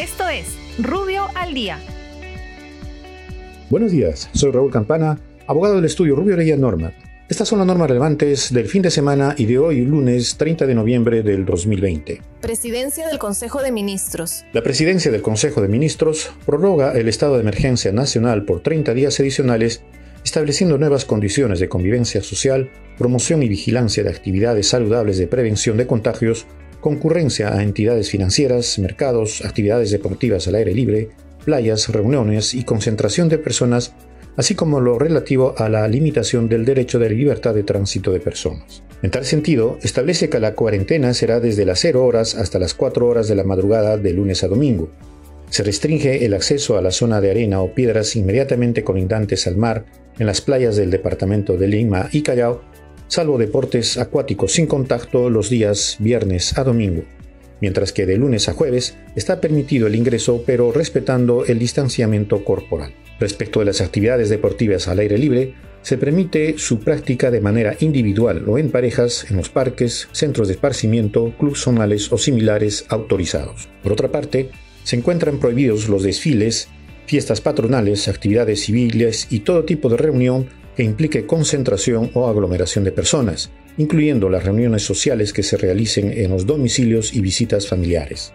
Esto es Rubio al Día. Buenos días, soy Raúl Campana, abogado del estudio Rubio Orella Norma. Estas son las normas relevantes del fin de semana y de hoy, lunes 30 de noviembre del 2020. Presidencia del Consejo de Ministros. La Presidencia del Consejo de Ministros prorroga el estado de emergencia nacional por 30 días adicionales, estableciendo nuevas condiciones de convivencia social, promoción y vigilancia de actividades saludables de prevención de contagios concurrencia a entidades financieras, mercados, actividades deportivas al aire libre, playas, reuniones y concentración de personas, así como lo relativo a la limitación del derecho de libertad de tránsito de personas. En tal sentido, establece que la cuarentena será desde las 0 horas hasta las 4 horas de la madrugada de lunes a domingo. Se restringe el acceso a la zona de arena o piedras inmediatamente colindantes al mar en las playas del departamento de Lima y Callao salvo deportes acuáticos sin contacto los días viernes a domingo, mientras que de lunes a jueves está permitido el ingreso pero respetando el distanciamiento corporal. Respecto de las actividades deportivas al aire libre, se permite su práctica de manera individual o en parejas en los parques, centros de esparcimiento, clubes zonales o similares autorizados. Por otra parte, se encuentran prohibidos los desfiles, fiestas patronales, actividades civiles y todo tipo de reunión que implique concentración o aglomeración de personas, incluyendo las reuniones sociales que se realicen en los domicilios y visitas familiares.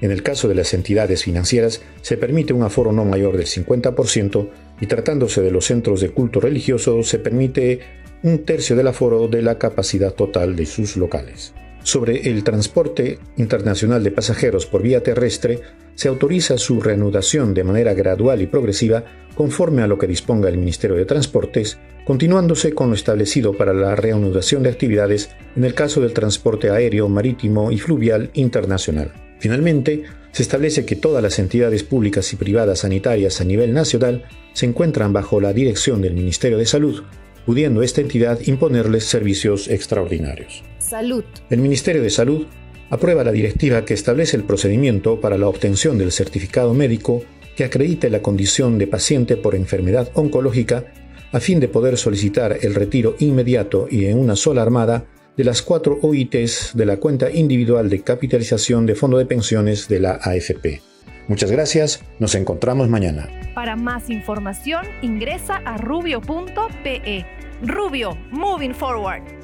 En el caso de las entidades financieras, se permite un aforo no mayor del 50% y tratándose de los centros de culto religioso, se permite un tercio del aforo de la capacidad total de sus locales. Sobre el transporte internacional de pasajeros por vía terrestre, se autoriza su reanudación de manera gradual y progresiva conforme a lo que disponga el Ministerio de Transportes, continuándose con lo establecido para la reanudación de actividades en el caso del transporte aéreo, marítimo y fluvial internacional. Finalmente, se establece que todas las entidades públicas y privadas sanitarias a nivel nacional se encuentran bajo la dirección del Ministerio de Salud, pudiendo esta entidad imponerles servicios extraordinarios. Salud. El Ministerio de Salud aprueba la directiva que establece el procedimiento para la obtención del certificado médico que acredite la condición de paciente por enfermedad oncológica a fin de poder solicitar el retiro inmediato y en una sola armada de las cuatro OITs de la cuenta individual de capitalización de fondo de pensiones de la AFP. Muchas gracias, nos encontramos mañana. Para más información ingresa a rubio.pe. Rubio, moving forward.